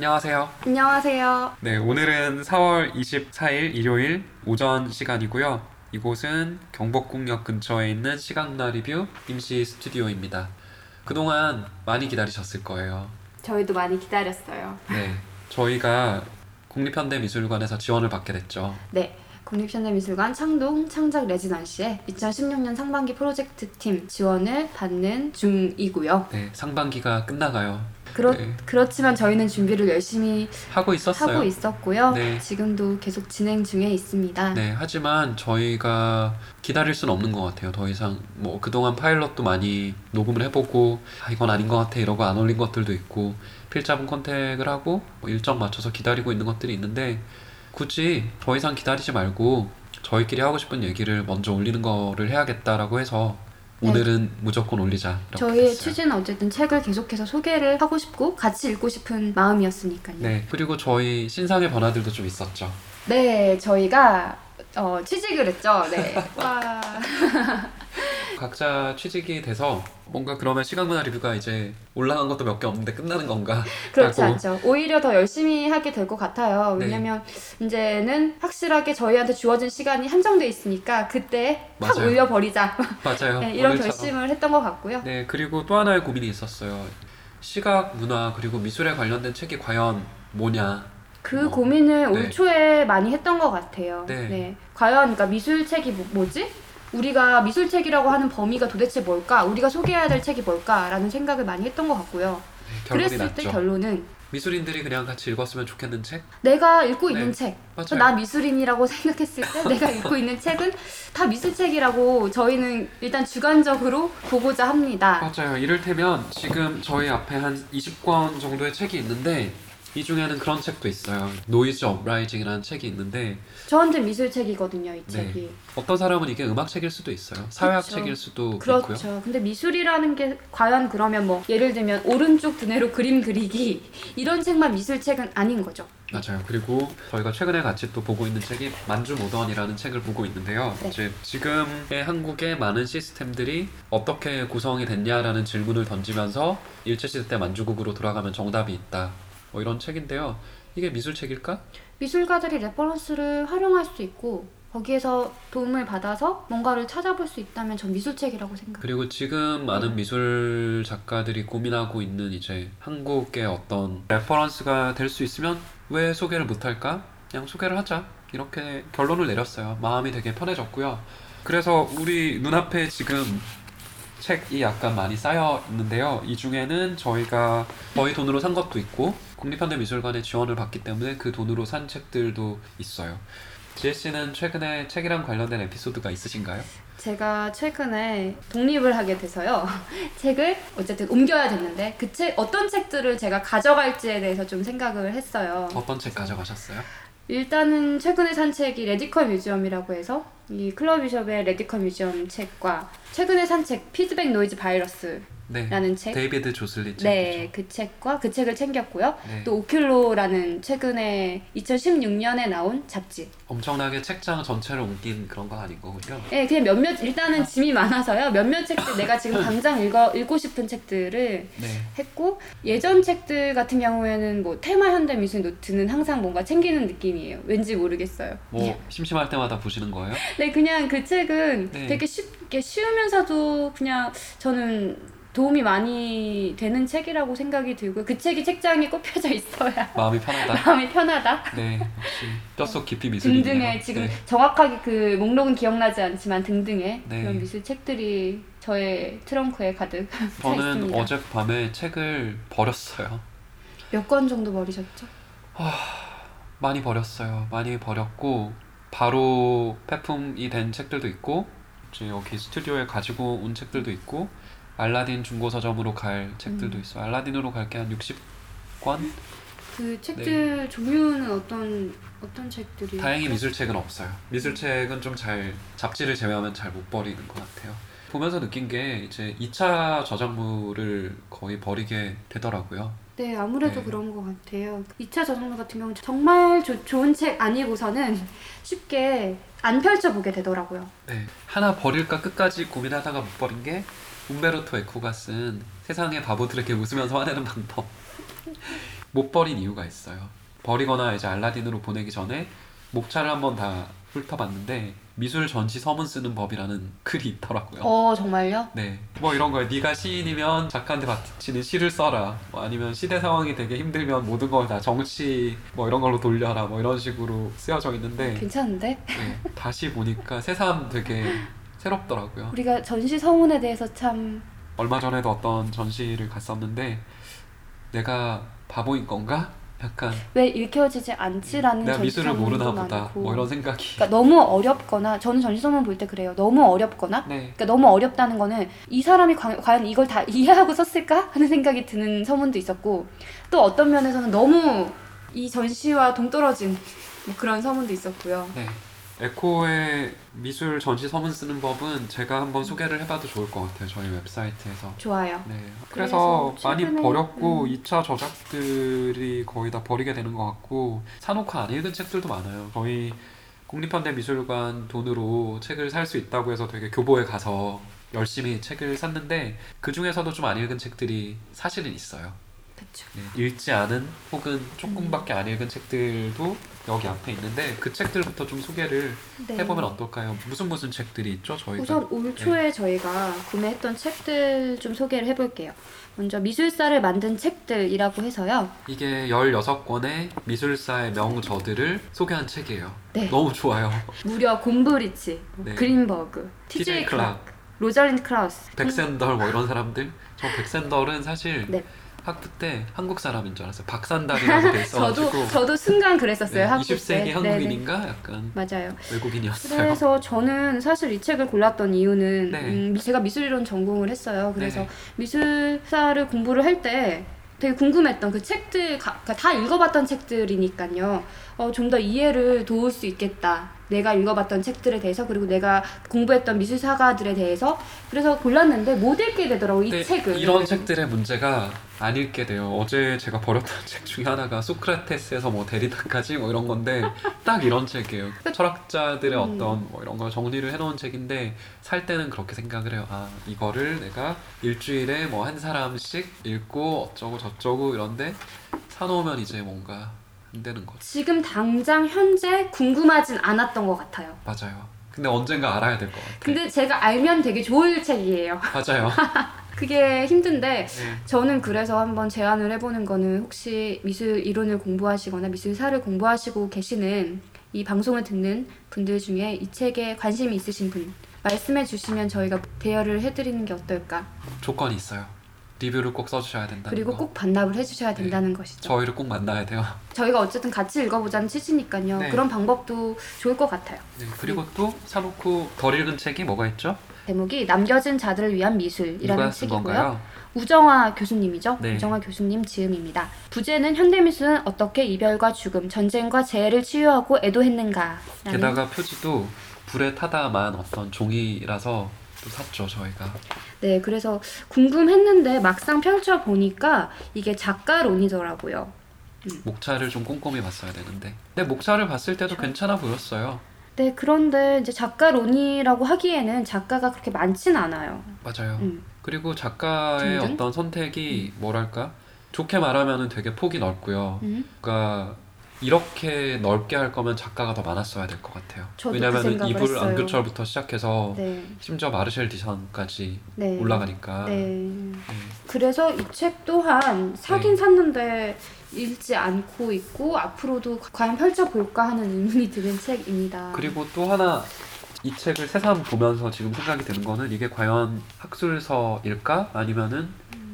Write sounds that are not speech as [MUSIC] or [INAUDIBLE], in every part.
안녕하세요. 안녕하세요. 네, 오늘은 4월 24일 일요일 오전 시간이고요. 이곳은 경복궁역 근처에 있는 시각나 리뷰 임시 스튜디오입니다. 그동안 많이 기다리셨을 거예요. 저희도 많이 기다렸어요. 네, 저희가 국립현대미술관에서 지원을 받게 됐죠. 네. 국립현대미술관 창동 창작 레지던시에 2016년 상반기 프로젝트 팀 지원을 받는 중이고요. 네, 상반기가 끝나가요. 그렇, 네. 그렇지만 저희는 준비를 열심히 하고 있었어요. 하고 있었고요. 네. 지금도 계속 진행 중에 있습니다. 네, 하지만 저희가 기다릴 수는 없는 것 같아요. 더 이상 뭐 그동안 파일럿도 많이 녹음을 해보고 아 이건 아닌 것 같아 이러고 안 올린 것들도 있고 필자분 컨택을 하고 뭐 일정 맞춰서 기다리고 있는 것들이 있는데 굳이 더 이상 기다리지 말고 저희끼리 하고 싶은 얘기를 먼저 올리는 거를 해야겠다라고 해서 네. 오늘은 무조건 올리자 저희의 됐어요. 취지는 어쨌든 책을 계속해서 소개를 하고 싶고 같이 읽고 싶은 마음이었으니까요. 네, 그리고 저희 신상의 변화들도 좀 있었죠. 네, 저희가 어, 취직을 했죠. 네. [LAUGHS] 와. 각자 취직이 돼서 뭔가 그러면 시각문화 리뷰가 이제 올라간 것도 몇 개 없는데 끝나는 건가? [LAUGHS] 그렇지. 않죠. 오히려 더 열심히 하게 될 것 같아요. 네. 왜냐면 이제는 확실하게 저희한테 주어진 시간이 한정돼 있으니까 그때 탁 맞아요. 올려버리자. 맞아요. [LAUGHS] 네, 이런. 결심을 했던 것 같고요. 네, 그리고 또 하나의 고민이 있었어요. 시각, 문화, 그리고 미술에 관련된 책이 과연 뭐냐. 그 어, 고민을 올 네. 초에 많이 했던 것 같아요. 네. 과연 그러니까 미술 책이 뭐, 뭐지? 우리가 미술책이라고 하는 범위가 도대체 뭘까? 우리가 소개해야 될 책이 뭘까라는 생각을 많이 했던 것 같고요. 네, 그랬을 났죠. 때 결론은 미술인들이 그냥 같이 읽었으면 좋겠는 책? 내가 읽고 네. 있는 책, 맞아요. 나 미술인이라고 [LAUGHS] 생각했을 때 내가 읽고 있는 책은 다 미술책이라고 저희는 일단 주관적으로 보고자 합니다. 맞아요. 이를테면 지금 저희 앞에 한 20권 정도의 책이 있는데 이 중에는 그런 책도 있어요. Noise Uprising이라는 책이 있는데 저한테 미술책이거든요, 이 네. 책이. 어떤 사람은 이게 음악책일 수도 있어요. 사회학 그쵸. 책일 수도 그렇죠. 있고요. 근데 미술이라는 게 과연 그러면 뭐 예를 들면 오른쪽 두뇌로 그림 그리기 [LAUGHS] 이런 책만 미술책은 아닌 거죠. 맞아요. 그리고 저희가 최근에 같이 또 보고 있는 책이 만주 모던이라는 책을 보고 있는데요. 네. 이제 지금의 한국의 많은 시스템들이 어떻게 구성이 됐냐라는 질문을 던지면서 일제시대 때 만주국으로 돌아가면 정답이 있다. 뭐 이런 책인데요. 이게 미술책일까? 미술가들이 reference를 활용할 수 있고 거기에서 도움을 받아서 뭔가를 찾아볼 수 있다면 전 미술책이라고 생각. 그리고 지금 많은 미술 작가들이 고민하고 있는 이제 한국의 어떤 reference가 될 수 있으면 왜 소개를 못할까? 그냥 소개를 하자. 이렇게 결론을 내렸어요. 마음이 되게 편해졌고요. 그래서 우리 눈앞에 지금 책이 약간 많이 쌓여 있는데요. 이 중에는 저희가 저희 돈으로 산 것도 있고 국립현대미술관의 지원을 받기 때문에 그 돈으로 산 책들도 있어요. 지혜 씨는 최근에 책이랑 관련된 에피소드가 있으신가요? 제가 최근에 독립을 하게 돼서요. [LAUGHS] 책을 어쨌든 옮겨야 됐는데 그 책 어떤 책들을 제가 가져갈지에 대해서 좀 생각을 했어요. 어떤 책 가져가셨어요? 일단은 최근에 산 책이 Radical Museum이라고 해서 이 클레어 비숍의 Radical Museum 책과 최근에 산 책 피드백 노이즈 바이러스라는 네. 책 데이비드 조슬릿 책이죠. 네, 그 책과 그 책을 챙겼고요. 네. 또 오큘로라는 최근에 2016년에 나온 잡지. 엄청나게 책장 전체를 옮긴 그런 건 아닌 거군요. 네, 그냥 몇몇 일단은 짐이 많아서요. 몇몇 책들 내가 지금 [LAUGHS] 당장 읽어 읽고 싶은 책들을 네. 했고 예전 책들 같은 경우에는 뭐 테마 현대 미술 노트는 항상 뭔가 챙기는 느낌이에요. 왠지 모르겠어요. 뭐 심심할 때마다 보시는 거예요? [LAUGHS] 네, 그냥 그 책은 네. 되게 쉽게 쉬우면서도 그냥 저는 도움이 많이 되는 책이라고 생각이 들고 그 책이 책장에 꼽혀져 있어야 [LAUGHS] 마음이 편하다. 마음이 편하다. 네, 역시 뼈속 깊이 [LAUGHS] 미술이네요. 등등의 지금 네. 정확하게 그 목록은 기억나지 않지만 등등의 네. 그런 미술 책들이 저의 트렁크에 가득 [LAUGHS] 차 저는 있습니다. 어젯밤에 책을 버렸어요. 몇 권 정도 버리셨죠? 많이 버렸어요. 많이 버렸고 바로 폐품이 된 책들도 있고 이제 여기 스튜디오에 가지고 온 책들도 있고 알라딘 중고 서점으로 갈 책들도 음. 있어요. 알라딘으로 갈 게 한 60권? 그 책들 종류는 어떤 어떤 책들이? 다행히 미술책은 없어요. 미술책은 좀 잘 잡지를 제외하면 잘 못 버리는 것 같아요. 보면서 느낀 게 이제 2차 저작물을 거의 버리게 되더라고요. 네, 아무래도 네. 그런 것 같아요. 2차 저작물 같은 경우는 정말 조- 좋은 책 아니고서는 쉽게 안 펼쳐보게 되더라고요. 네. 하나 버릴까 끝까지 고민하다가 못 버린 게 움베르토 에코가 쓴 세상의 바보들에게 웃으면서 화내는 방법. [LAUGHS] 못 버린 이유가 있어요. 버리거나 이제 알라딘으로 보내기 전에 목차를 한번 다 훑어봤는데 미술 전시 서문 쓰는 법이라는 글이 있더라고요. 어 정말요? 네, 뭐 이런 거예요. 네가 시인이면 작가한테 바치는 시를 써라. 뭐 아니면 시대 상황이 되게 힘들면 모든 걸 다 정치 뭐 이런 걸로 돌려라. 뭐 이런 식으로 쓰여져 있는데 괜찮은데? 네, 다시 보니까 새삼 되게 새롭더라고요. 우리가 전시 서문에 대해서 참 얼마 전에도 어떤 전시를 갔었는데 내가 바보인 건가? 약간 왜 읽혀지지 않지라는 내가 전시 미술을 모르나 보다. 많고. 뭐 이런 생각이. 그러니까 너무 어렵거나 저는 전시 서문 볼 때 그래요. 너무 어렵거나 네, 그러니까 너무 어렵다는 거는 이 사람이 과, 과연 이걸 다 [LAUGHS] 이해하고 썼을까 하는 생각이 드는 서문도 있었고 또 어떤 면에서는 너무 이 전시와 동떨어진 뭐 그런 서문도 있었고요. 네. 에코의 미술 전시 서문 쓰는 법은 제가 한번 소개를 해봐도 좋을 것 같아요. 저희 웹사이트에서. 좋아요. 네. 그래서 그래서 많이 버렸고 음. 2차 저작들이 거의 다 버리게 되는 것 같고 사놓고 안 읽은 책들도 많아요. 저희 국립현대미술관 돈으로 책을 살 수 있다고 해서 되게 교보에 가서 열심히 책을 샀는데 그 중에서도 좀 안 읽은 책들이 사실은 있어요. 그렇죠. 네, 읽지 않은 혹은 조금밖에 안 읽은 책들도 여기 앞에 있는데 그 책들부터 좀 소개를 네. 해보면 어떨까요? 무슨 무슨 책들이 있죠? 저희가 우선 올 초에 저희가 구매했던 책들 좀 소개를 해볼게요. 먼저 미술사를 만든 책들이라고 해서요. 이게 16권의 미술사의 명저들을 소개한 책이에요. 네. 너무 좋아요. 무려 곰브리치, 네. 그린버그, TJ 클락, 로잘린드 크라우스. 백센덜 뭐 이런 사람들. 저 백센덜은 사실 네. 학부 때 한국 사람인 줄 알았어요. 박산달이라고 돼 [LAUGHS] 있어가지고 저도 저도 순간 그랬었어요. 네, 학부 20세기 때. 네네. 한국인인가 약간 맞아요. 외국인이었어요. 그래서 저는 사실 이 책을 골랐던 이유는 네. 음, 제가 미술이론 전공을 했어요. 그래서 네. 미술사를 공부를 할 때 되게 궁금했던 그 책들 가- 그러니까 다 읽어봤던 책들이니까요. 어, 좀 더 이해를 도울 수 있겠다. 내가 읽어봤던 책들에 대해서 그리고 내가 공부했던 미술사가들에 대해서 그래서 골랐는데 못 읽게 되더라고 이 책을. 이런 책들의 문제가 안 읽게 돼요. 어제 제가 버렸던 [LAUGHS] 책 중에 하나가 소크라테스에서 뭐 데리다까지 뭐 이런 건데 딱 이런 책이에요. 철학자들의 음. 어떤 뭐 이런 걸 정리를 해놓은 책인데 살 때는 그렇게 생각을 해요. 아 이거를 내가 일주일에 뭐 한 사람씩 읽고 어쩌고 저쩌고 이런데 사놓으면 이제 뭔가 안 되는 거죠. 지금 당장 현재 궁금하진 않았던 것 같아요. 맞아요. 근데 언젠가 알아야 될 것 같아. 근데 제가 알면 되게 좋을 책이에요. 맞아요. [LAUGHS] 그게 힘든데 네. 저는 그래서 한번 제안을 해보는 거는 혹시 미술 이론을 공부하시거나 미술사를 공부하시고 계시는 이 방송을 듣는 분들 중에 이 책에 관심이 있으신 분 말씀해 주시면 저희가 대여를 해드리는 게 어떨까 조건이 있어요. 리뷰를 꼭 써주셔야 된다는 그리고 거. 꼭 반납을 해주셔야 네. 된다는 것이죠 저희를 꼭 만나야 돼요. [LAUGHS] 저희가 어쨌든 같이 읽어보자는 취지니까요 네. 그런 방법도 좋을 것 같아요 네, 그리고 또 사놓고 덜 읽은 책이 뭐가 있죠? 제목이 남겨진 자들을 위한 미술이라는 책이고요 건가요? 우정화 교수님이죠. 네. 우정화 교수님 지음입니다. 부제는 현대미술은 어떻게 이별과 죽음, 전쟁과 재해를 치유하고 애도했는가. 게다가 표지도 불에 타다만 어떤 종이라서 또 샀죠 저희가. 네, 그래서 궁금했는데 막상 펼쳐 보니까 이게 작가론이더라고요. 목차를 좀 꼼꼼히 봤어야 되는데. 근데 목차를 봤을 때도 그렇죠. 괜찮아 보였어요. 네, 그런데 이제 작가론이라고 하기에는 작가가 그렇게 많진 않아요. 맞아요. 음. 그리고 작가의 등등? 어떤 선택이 뭐랄까 좋게 말하면은 되게 폭이 넓고요. 음. 그러니까 이렇게 넓게 할 거면 작가가 더 많았어야 될 것 같아요. 그 왜냐면은 생각을 이불 했어요. 안교철부터 시작해서 네, 심지어 마르셀 디선까지 네. 올라가니까. 네. 네. 그래서 이 책 또한 사긴 샀는데 읽지 않고 있고 앞으로도 과연 펼쳐볼까 하는 의문이 드는 책입니다. 그리고 또 하나 이 책을 새삼 보면서 지금 생각이 드는 거는 이게 과연 학술서일까 아니면은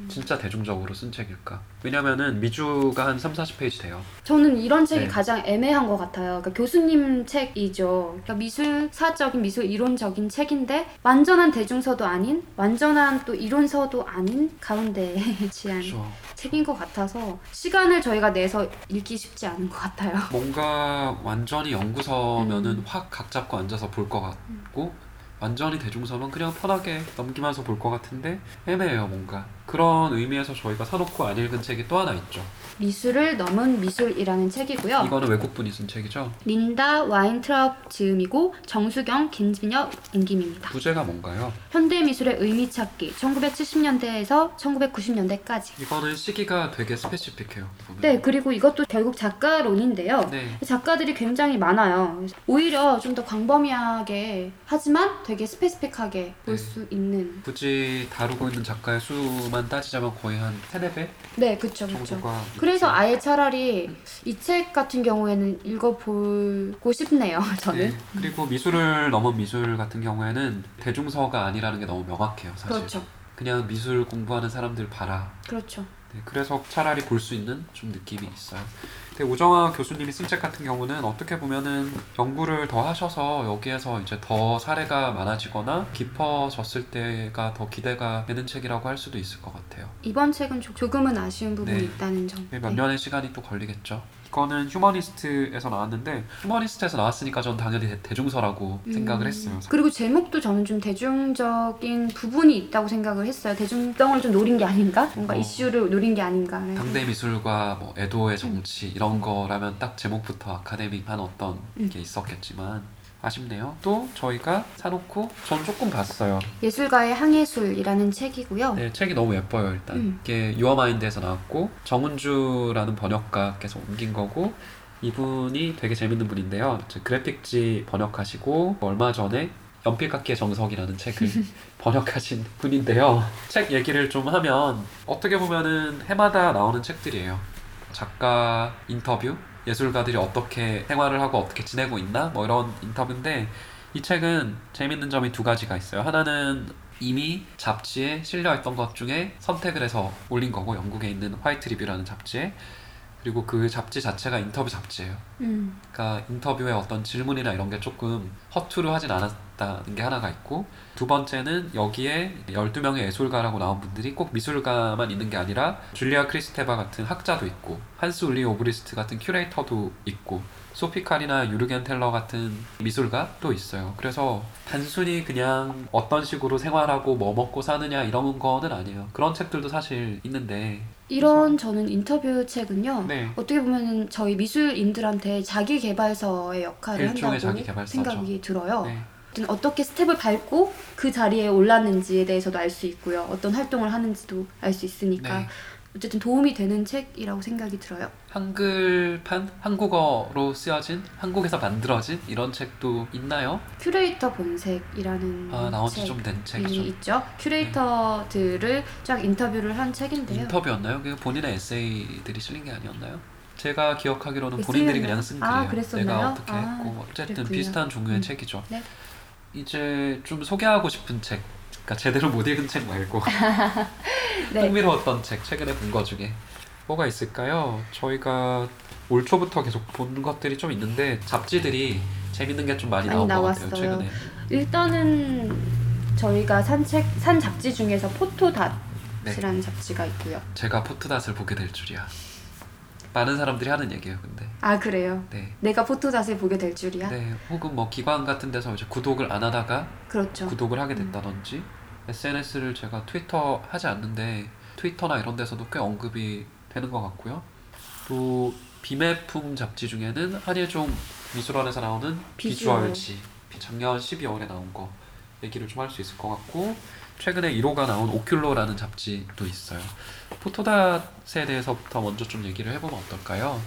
진짜 대중적으로 쓴 책일까? 왜냐면은 미주가 한 3, 40페이지 돼요. 저는 이런 책이 네. 가장 애매한 것 같아요. 그러니까 교수님 책이죠. 그러니까 미술사적인 미술 이론적인 책인데 완전한 대중서도 아닌 완전한 또 이론서도 아닌 가운데에 위치한 그렇죠. 책인 것 같아서 시간을 저희가 내서 읽기 쉽지 않은 것 같아요. 뭔가 완전히 연구서면은 음. 확각 잡고 앉아서 볼 것 같고 완전히 대중서면 그냥 편하게 넘기면서 볼 것 같은데 애매해요 뭔가 그런 의미에서 저희가 사놓고 안 읽은 책이 또 하나 있죠 미술을 넘은 미술이라는 책이고요. 이거는 외국분이 쓴 책이죠 린다 와인트라업 즈음이고 정수경, 김진혁, 임김입니다. 부제가 뭔가요? 현대 미술의 의미 찾기 1970년대에서 1990년대까지. 이거는 시기가 되게 스페시픽해요 보면. 네, 그리고 이것도 결국 작가론인데요. 네. 작가들이 굉장히 많아요. 오히려 좀 더 광범위하게 하지만 되게 스페시픽하게 볼 네. 수 있는. 굳이 다루고 있는 작가의 수만 따지자면 거의 한 세네 배 네, 그쵸, 그쵸. 정도가 그래서 아예 차라리 이 책 같은 경우에는 읽어보고 싶네요, [LAUGHS] 저는. 네. 그리고 미술을 넘은 미술 같은 경우에는 대중서가 아니라는 게 너무 명확해요 사실 그렇죠, 그냥 미술 공부하는 사람들 봐라 그렇죠. 네, 그래서 차라리 볼 수 있는 좀 느낌이 있어요. 근데 우정아 교수님이 쓴 책 같은 경우는 어떻게 보면은 연구를 더 하셔서 여기에서 이제 더 사례가 많아지거나 깊어졌을 때가 더 기대가 되는 책이라고 할 수도 있을 것 같아요. 이번 책은 조, 조금은 아쉬운 부분이 네. 있다는 점. 몇 년의 시간이 또 걸리겠죠. 이거는 휴머니스트에서 나왔는데 휴머니스트에서 나왔으니까 전 당연히 대, 대중서라고 음. 생각을 했어요. 그리고 제목도 저는 좀 대중적인 부분이 있다고 생각을 했어요. 대중성을 좀 노린 게 아닌가? 뭔가 어. 이슈를 노린 게 아닌가? 당대 미술과 뭐 애도의 정치 이런 거라면 딱 제목부터 아카데믹한 어떤 음. 게 있었겠지만 아쉽네요. 또 저희가 사놓고 전 조금 봤어요. 예술가의 항해술이라는 책이고요. 네, 책이 너무 예뻐요 일단. 음. 이게 유어마인드에서 나왔고 정은주라는 번역가께서 옮긴 거고 이분이 되게 재밌는 분인데요. 저 그래픽지 번역하시고 얼마 전에 연필깎이의 정석이라는 책을 [LAUGHS] 번역하신 분인데요. 책 얘기를 좀 하면 어떻게 보면은 해마다 나오는 책들이에요. 작가 인터뷰, 예술가들이 어떻게 생활을 하고 어떻게 지내고 있나 뭐 이런 인터뷰인데 이 책은 재밌는 점이 두 가지가 있어요. 하나는 이미 잡지에 실려있던 것 중에 선택을 해서 올린 거고 영국에 있는 화이트 리뷰라는 잡지에 그리고 그 잡지 자체가 인터뷰 잡지예요. 음, 그러니까 인터뷰에 어떤 질문이나 이런 게 조금 허투루 하진 않았다는 게 하나가 있고 두 번째는 여기에 12명의 예술가라고 나온 분들이 꼭 미술가만 있는 게 아니라 줄리아 크리스테바 같은 학자도 있고 한스 울리 오브리스트 같은 큐레이터도 있고 소피 칼이나 유르겐 텔러 같은 미술가도 있어요. 그래서 단순히 그냥 어떤 식으로 생활하고 뭐 먹고 사느냐 이런 거는 아니에요. 그런 책들도 사실 있는데 이런 저는 인터뷰 책은요. 네. 어떻게 보면 저희 미술인들한테 자기 개발서의 역할을 한다고. 생각이 들어요. 네. 어떻게 스텝을 밟고 그 자리에 올랐는지에 대해서도 알 수 있고요. 어떤 활동을 하는지도 알 수 있으니까 네. 어쨌든 도움이 되는 책이라고 생각이 들어요. 한글판 한국어로 쓰여진 한국에서 만들어진 이런 책도 있나요? 큐레이터 본색이라는 아 나온 지 책이 좀된 책이죠. 있죠. 큐레이터들을 쫙 인터뷰를 한 책인데요. 인터뷰였나요? 그 본인의 에세이들이 실린 게 아니었나요? 제가 기억하기로는 본인들이? 그냥 쓴 아, 글이에요. 그랬었나요? 내가 어떻게 아, 했고 뭐 어쨌든 그랬군요. 비슷한 종류의 음. 책이죠. 네. 이제 좀 소개하고 싶은 책, 그러니까 제대로 못 읽은 책 말고 [LAUGHS] 네. 흥미로웠던 책 최근에 본 거 중에 뭐가 있을까요? 저희가 올 초부터 계속 본 것들이 좀 있는데 잡지들이 재밌는 게 좀 많이 많이 나온 것 같아요 나왔어요. 최근에. 일단은 저희가 산책 산 잡지 중에서 포토닷이라는 네. 잡지가 있고요. 제가 포트닷을 보게 될 줄이야. 많은 사람들이 하는 얘기예요, 근데. 아 그래요. 네. 내가 포토닷을 보게 될 줄이야. 네, 혹은 뭐 기관 같은 데서 이제 구독을 안 하다가 그렇죠. 구독을 하게 됐다든지 SNS를 제가 트위터 하지 않는데 트위터나 이런 데서도 꽤 언급이 되는 것 같고요. 또 비매품 잡지 중에는 한예종 미술원에서 나오는 비주얼. 비주얼 지 작년 12월에 나온 거 얘기를 좀 할 수 있을 것 같고 최근에 1호가 나온 오큘로라는 잡지도 있어요. 포토닷에 대해서부터 먼저 좀 얘기를 해보면 어떨까요?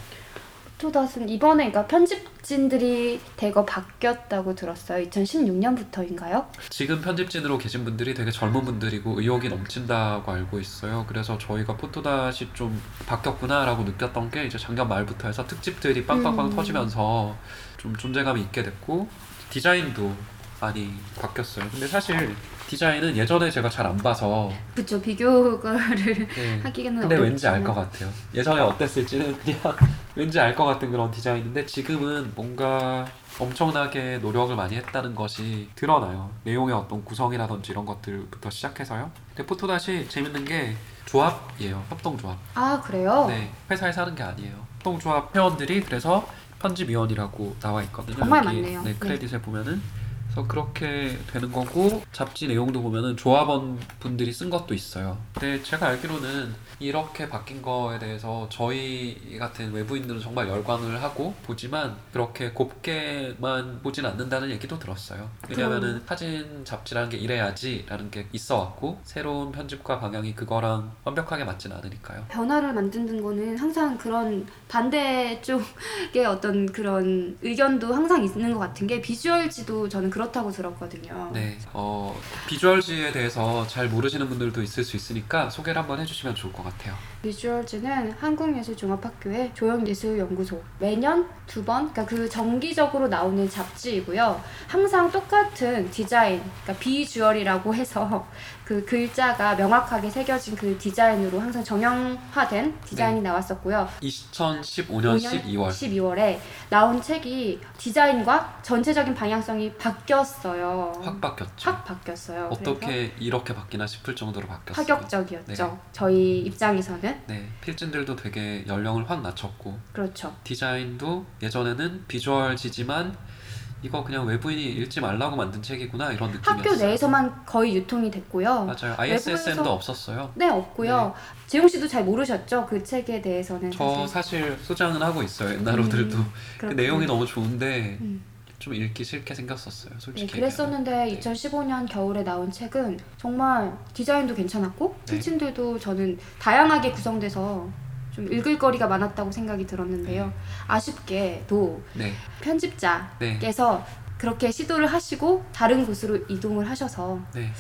포토닷은 이번에 그러니까 편집진들이 대거 바뀌었다고 들었어요. 2016년부터인가요? 지금 편집진으로 계신 분들이 되게 젊은 분들이고 의욕이 넘친다고 알고 있어요. 그래서 저희가 포토닷이 좀 바뀌었구나라고 느꼈던 게 이제 작년 말부터 해서 특집들이 빵빵빵 음. 터지면서 좀 존재감이 있게 됐고 디자인도 많이 바뀌었어요. 근데 사실 디자인은 예전에 제가 잘 안 봐서 그쵸 비교를 네. 하기는 근데 왠지 알. 것 같아요. 예전에 어땠을지는 그냥 [LAUGHS] 왠지 알 것 같은 그런 디자인인데 지금은 뭔가 엄청나게 노력을 많이 했다는 것이 드러나요. 내용의 어떤 구성이라든지 이런 것들부터 시작해서요. 근데 포토닷이 재밌는 게 조합이에요. 협동조합. 아 그래요? 네, 회사에서 하는 게 아니에요. 협동조합 회원들이 그래서 편집위원이라고 나와 있거든요. 정말 여기, 많네요. 네, 네. 크레딧에 보면은 그래서 그렇게 되는 거고 잡지 내용도 보면은 조합원 분들이 쓴 것도 있어요. 근데 제가 알기로는 이렇게 바뀐 거에 대해서 저희 같은 외부인들은 정말 열광을 하고 보지만 그렇게 곱게만 보진 않는다는 얘기도 들었어요. 왜냐면은 사진 잡지라는 게 이래야지라는 게 있어 왔고 새로운 편집과 방향이 그거랑 완벽하게 맞진 않으니까요. 변화를 만드는 거는 항상 그런 반대쪽의 어떤 그런 의견도 항상 있는 것 같은 게 비주얼지도 저는 그 렇다고 들었거든요. 네, 어, 비주얼지에 대해서 잘 모르시는 분들도 있을 수 있으니까 소개를 한번 해주시면 좋을 것 같아요. 비주얼즈는 한국예술종합학교의 조형예술연구소 매년 두 번, 그러니까 그 정기적으로 나오는 잡지이고요. 항상 똑같은 디자인, 그러니까 비주얼이라고 해서 [LAUGHS] 그 글자가 명확하게 새겨진 그 디자인으로 항상 정형화된 디자인이 나왔었고요. 2015년 12월. 12월에 나온 책이 디자인과 전체적인 방향성이 바뀌 었어요. 확 바뀌었죠. 확 바뀌었어요. 어떻게 이렇게 바뀌나 싶을 정도로 바뀌었어요. 파격적이었죠. 네. 저희 입장에서는 네, 필진들도 되게 연령을 확 낮췄고 그렇죠. 디자인도 예전에는 비주얼지지만 이거 그냥 외부인이 읽지 말라고 만든 책이구나 이런 느낌이었어요. 학교 내에서만 거의 유통이 됐고요. 맞아요. ISSN도 외부에서- 없었어요. 네 없고요. 재용 씨도 잘 모르셨죠 그 책에 대해서는. 저 사실 소장은 하고 있어요. 음, 그 그렇군요. 내용이 너무 좋은데 음. 좀 읽기 싫게 생겼었어요. 네, 솔직히. 그랬었는데 얘기하면. 2015년 겨울에 나온 책은 정말 디자인도 괜찮았고 네. 필진들도 저는 다양하게 구성돼서 좀 읽을 거리가 많았다고 생각이 들었는데요. 아쉽게도 네, 편집자께서 네, 그렇게 시도를 하시고 다른 곳으로 이동을 하셔서 네.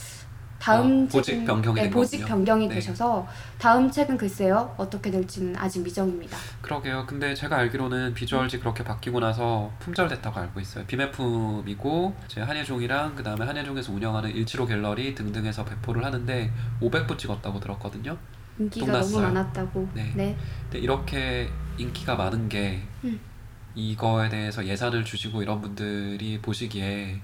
다음 아, 보직 책은- 변경이 네, 된 보직. 변경이 네. 되셔서 다음 책은 글쎄요 어떻게 될지는 아직 미정입니다. 그러게요. 근데 제가 알기로는 비주얼지 그렇게 바뀌고 나서 품절됐다고 알고 있어요. 비매품이고 제 한예종이랑 그 다음에 한예종에서 운영하는 일치로 갤러리 등등에서 배포를 하는데 500부 찍었다고 들었거든요. 인기가 돈 너무 났어요. 많았다고. 네. 네. 근데 이렇게 인기가 많은 게 음. 이거에 대해서 예산을 주시고 이런 분들이 보시기에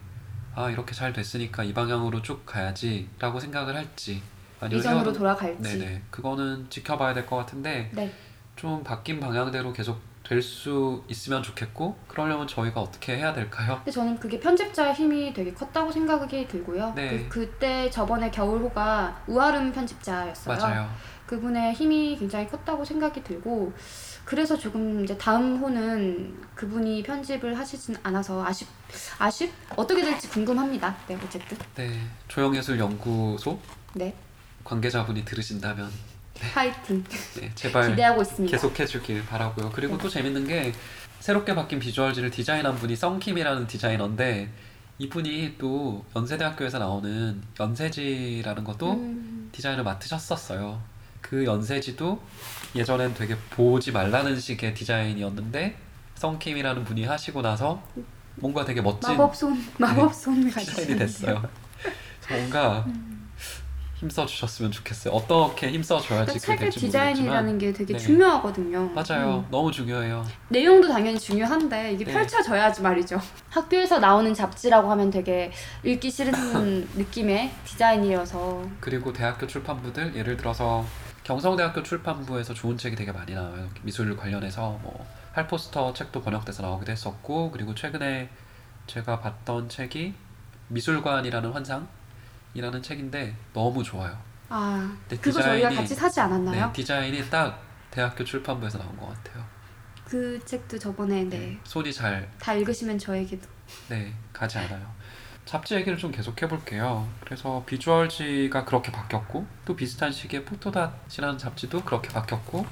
아 이렇게 잘 됐으니까 이 방향으로 쭉 가야지라고 생각을 할지 아니면 예전으로 헤어는- 돌아갈지. 네네 그거는 지켜봐야 될 것 같은데 네. 좀 바뀐 방향대로 계속 될 수 있으면 좋겠고 그러려면 저희가 어떻게 해야 될까요? 근데 저는 그게 편집자의 힘이 되게 컸다고 생각이 들고요. 네. 그, 그때 저번에 겨울호가 우아름 편집자였어요. 맞아요. 그분의 힘이 굉장히 컸다고 생각이 들고 그래서 조금 이제 다음 호는 그분이 편집을 하시진 않아서 아쉽 아쉽 어떻게 될지 궁금합니다. 네 어쨌든 네 조영예술 연구소 네 관계자분이 들으신다면 파이팅 네, 제발 기대하고 있습니다. 계속해주길 바라고요. 그리고 네. 또 재밌는 게 새롭게 바뀐 비주얼지를 디자인한 분이 썬킴이라는 디자이너인데 이분이 또 연세대학교에서 나오는 연세지라는 것도 음, 디자인을 맡으셨었어요. 그 연세지도 예전엔 되게 보지 말라는 식의 디자인이었는데 썬킴이라는 분이 하시고 나서 뭔가 되게 멋진 마법손 마법손 [LAUGHS] 같이 디자인이 됐어요. 뭔가 힘써 주셨으면 좋겠어요. 어떻게 힘써 줘야지 그러니까 책의 디자인이라는 게 되게 네. 중요하거든요. 맞아요. 음. 너무 중요해요. 내용도 당연히 중요한데 이게 네. 펼쳐져야지 말이죠. [LAUGHS] 학교에서 나오는 잡지라고 하면 되게 읽기 싫은 [LAUGHS] 느낌의 디자인이어서 그리고 대학교 출판부들 예를 들어서 경성대학교 출판부에서 좋은 책이 되게 많이 나와요. 미술 관련해서 뭐 할포스터 책도 번역돼서 나오기도 했었고 그리고 최근에 제가 봤던 책이 미술관이라는 환상이라는 책인데 너무 좋아요. 아 근데 그거 저희가 디자인이- 같이 사지 않았나요? 네, 디자인이 딱 대학교 출판부에서 나온 것 같아요. 그 책도 저번에 네. 손이 잘 다 읽으시면 저에게도 네, 가지 않아요. 잡지 얘기를 좀 계속 해볼게요. 그래서 비주얼지가 그렇게 바뀌었고 또 비슷한 시기에 포토닷이라는 잡지도 그렇게 바뀌었고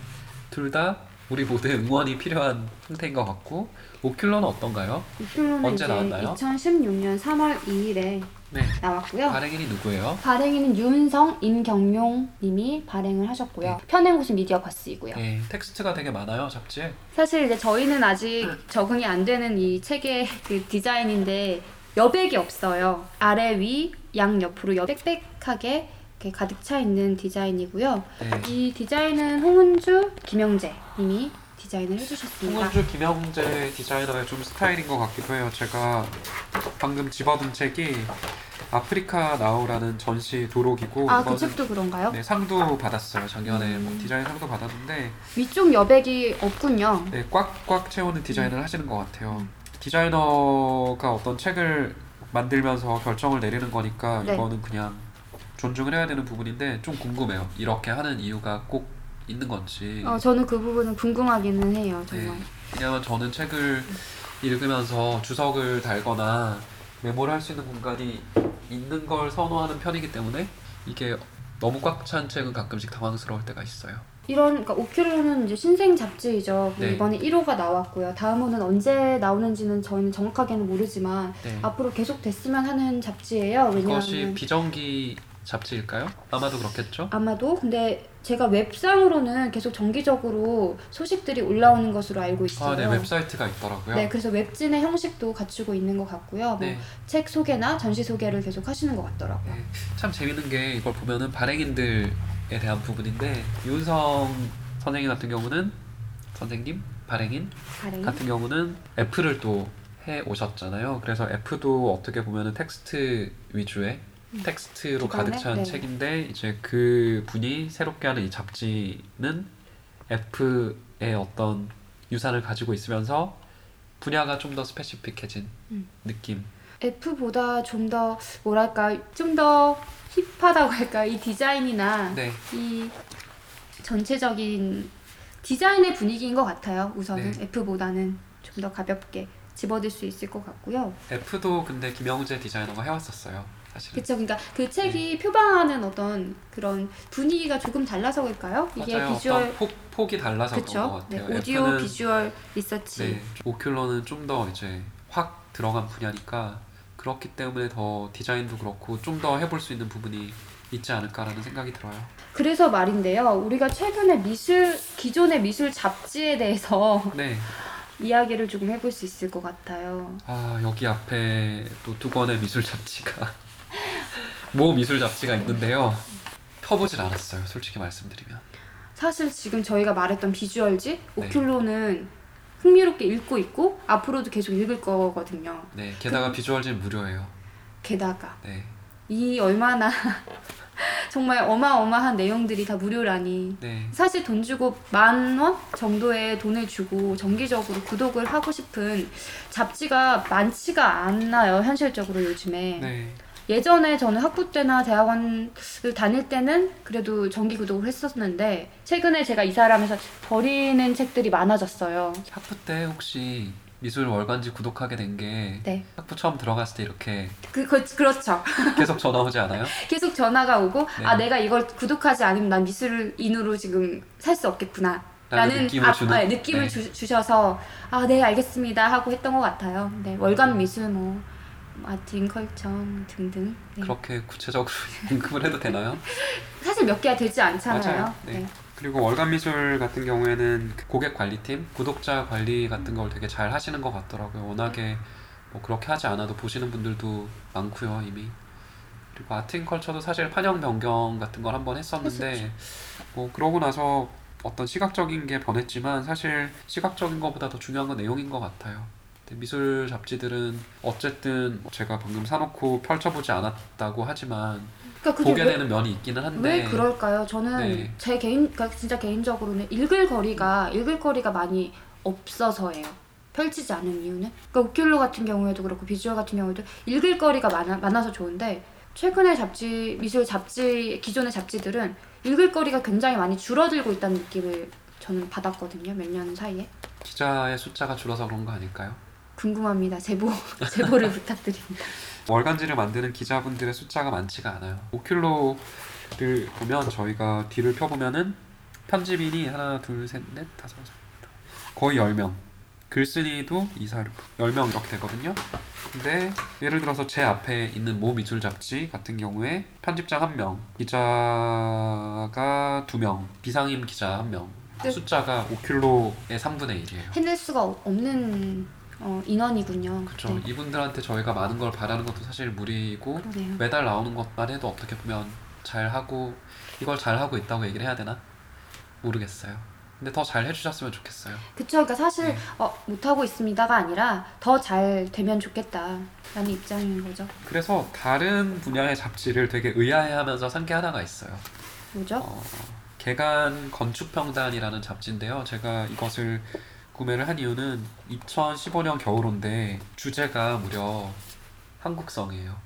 둘 다 우리 모두의 응원이 필요한 상태인 것 같고 오큘러는 어떤가요? 이표는 언제 나왔나요? 2016년 3월 2일에 네, 나왔고요. 발행인이 누구예요? 발행인은 윤성 임경용 님이 발행을 하셨고요. 편행 곳은 미디어 바스이고요. 네, 텍스트가 되게 많아요 잡지에. 사실 이제 저희는 아직 적응이 안 되는 이 책의 그 디자인인데 여백이 없어요. 아래 위 양 옆으로 여 빽빽하게 이렇게 가득 차 있는 디자인이고요. 네. 이 디자인은 홍은주, 김영재 님이 디자인을 해주셨습니다. 홍은주 김영재 디자이너의 좀 스타일인 것 같기도 해요. 제가 방금 집어든 책이 아프리카 나우라는 전시 도록이고 아, 그 책도 그런가요? 네, 상도 받았어요. 작년에 음. 뭐 디자인 상도 받았는데 위쪽 여백이 없군요. 네, 꽉꽉 채우는 디자인을 하시는 것 같아요. 음. 디자이너가 어떤 책을 만들면서 결정을 내리는 거니까 네. 이거는 그냥 존중을 해야 되는 부분인데 좀 궁금해요. 이렇게 하는 이유가 꼭 있는 건지. 어, 저는 그 부분은 궁금하기는 해요, 네. 정말. 왜냐면 저는 책을 읽으면서 주석을 달거나 메모를 할 수 있는 공간이 있는 걸 선호하는 편이기 때문에 이게 너무 꽉 찬 책은 가끔씩 당황스러울 때가 있어요. 이런 그러니까 오큐로는 이제 신생 잡지이죠. 네. 이번에 1호가 나왔고요. 다음호는 언제 나오는지는 저희는 정확하게는 모르지만 네. 앞으로 계속 됐으면 하는 잡지예요. 이것이 왜냐하면 비정기 잡지일까요? 아마도 그렇겠죠. 아마도 근데 제가 웹상으로는 계속 정기적으로 소식들이 올라오는 것으로 알고 있어요. 아, 네 웹사이트가 있더라고요. 네, 그래서 웹진의 형식도 갖추고 있는 것 같고요. 뭐 네. 책 소개나 전시 소개를 계속 하시는 것 같더라고요. 네, 참 재밌는 게 이걸 보면은 발행인들 에 대한 부분인데 윤성 선생님 같은 경우는 선생님 발행인 발행. 같은 경우는 F를 또 해 오셨잖아요. 그래서 F도 어떻게 보면은 텍스트 위주의 텍스트로 기반의? 가득 찬 네. 책인데 이제 그 분이 새롭게 하는 이 잡지는 F의 어떤 유산을 가지고 있으면서 분야가 좀 더 specific해진 음. 느낌. F보다 좀 더 뭐랄까 좀 더 힙하다고 할까 이 디자인이나 네, 이 전체적인 디자인의 분위기인 것 같아요. 우선은 네. F보다는 좀 더 가볍게 집어들 수 있을 것 같고요. F도 근데 김영재 디자이너가 해왔었어요. 사실은. 그쵸, 그러니까 그 네. 책이 표방하는 어떤 그런 분위기가 조금 달라서일까요? 이게 맞아요. 비주얼 폭, 폭이 달라서 그런 것 그쵸? 네, 같아요. 오디오 F는 비주얼 리서치. 네, 오큘러는 좀 더 이제 확 들어간 분야니까 그렇기 때문에 더 디자인도 그렇고 좀 더 해볼 수 있는 부분이 있지 않을까라는 생각이 들어요. 그래서 말인데요. 우리가 최근에 미술 기존의 미술 잡지에 대해서 [LAUGHS] 네, 이야기를 조금 해볼 수 있을 것 같아요. 아 여기 앞에 또 두 권의 미술 잡지가 [LAUGHS] 모 미술 잡지가 있는데요. 펴보질 않았어요. 솔직히 말씀드리면. 사실 지금 저희가 말했던 비주얼지 네. 오큘로는 흥미롭게 읽고 있고 앞으로도 계속 읽을 거거든요. 네, 게다가 비주얼진 무료예요. 게다가 네, 이 얼마나 [LAUGHS] 정말 어마어마한 내용들이 다 무료라니 네, 사실 돈 주고 만 원 정도의 돈을 주고 정기적으로 구독을 하고 싶은 잡지가 많지가 않나요 현실적으로 요즘에 네. 예전에 저는 학부 때나 대학원을 다닐 때는 그래도 정기 구독을 했었는데 최근에 제가 이사람에서 버리는 책들이 많아졌어요. 학부 때 혹시 미술 월간지 구독하게 된게 네, 학부 처음 들어갔을 때 이렇게 그, 그 그렇죠. 계속 전화 오지 않아요? [LAUGHS] 계속 전화가 오고 네. 아 내가 이걸 구독하지 않으면 난 미술인으로 지금 살 수 없겠구나. 라는 느낌을 아, 주는 아, 느낌을 네. 주, 주셔서 아 네 알겠습니다 하고 했던 것 같아요. 네 월간 미술 뭐 아트 컬처 등등 네. 그렇게 구체적으로 [LAUGHS] 언급을 해도 되나요? 사실 몇 개가 되지 않잖아요. 맞아요. 네. 그리고 월간 미술 같은 경우에는 그 고객 관리팀, 구독자 관리 같은 걸 되게 잘 하시는 것 같더라고요. 워낙에 뭐 그렇게 하지 않아도 보시는 분들도 많고요 이미. 그리고 아트인 컬처도 사실 판형 변경 같은 걸 한번 했었는데 뭐 그러고 나서 어떤 시각적인 게 변했지만 사실 시각적인 것보다 더 중요한 건 내용인 것 같아요. 근데 미술 잡지들은 어쨌든 제가 방금 사놓고 펼쳐보지 않았다고 하지만 그러니까 보게 왜, 되는 면이 있기는 한데 왜 그럴까요? 저는 네. 제 개인, 그러니까 진짜 개인적으로는 읽을 거리가 읽을 거리가 많이 없어서예요. 펼치지 않은 이유는. 그러니까 오큘로 같은 경우에도 그렇고 비주얼 같은 경우에도 읽을 거리가 많아, 많아서 좋은데 최근에 잡지 미술 잡지 기존의 잡지들은 읽을 거리가 굉장히 많이 줄어들고 있다는 느낌을 저는 받았거든요. 몇 년 사이에. 기자의 숫자가 줄어서 그런 거 아닐까요? 궁금합니다. 제보 [LAUGHS] 제보를 부탁드립니다. 월간지를 만드는 기자분들의 숫자가 많지가 않아요. 오큘로를 보면 저희가 뒤를 펴보면은 편집인이 하나, 둘, 셋, 넷, 다섯, 여섯, 거의 10명. 글쓴이도 2, 4, 6, 10명 이렇게 되거든요. 근데 예를 들어서 제 앞에 있는 모 미술 잡지 같은 경우에 편집장 1명, 기자가 2명, 비상임 기자 1명. 네. 숫자가 오큘로의 3분의 1이에요. 해낼 수가 없는 어, 인원이군요. 그렇죠. 네, 이분들한테 저희가 많은 걸 바라는 것도 사실 무리고 그러네요. 매달 나오는 것만 해도 어떻게 보면 잘 하고 이걸 잘 하고 있다고 얘기를 해야 되나 모르겠어요. 근데 더 잘 해주셨으면 좋겠어요. 그쵸. 그러니까 사실 네. 어, 못하고 있습니다가 아니라 더 잘 되면 좋겠다라는 입장인 거죠. 그래서 다른 분야의 잡지를 되게 의아해하면서 산 게 하나가 있어요. 뭐죠? 어, 개간 건축평단이라는 잡지인데요. 제가 이것을 구매를 한 이유는 2015년 겨울인데 주제가 무려 한국성이에요.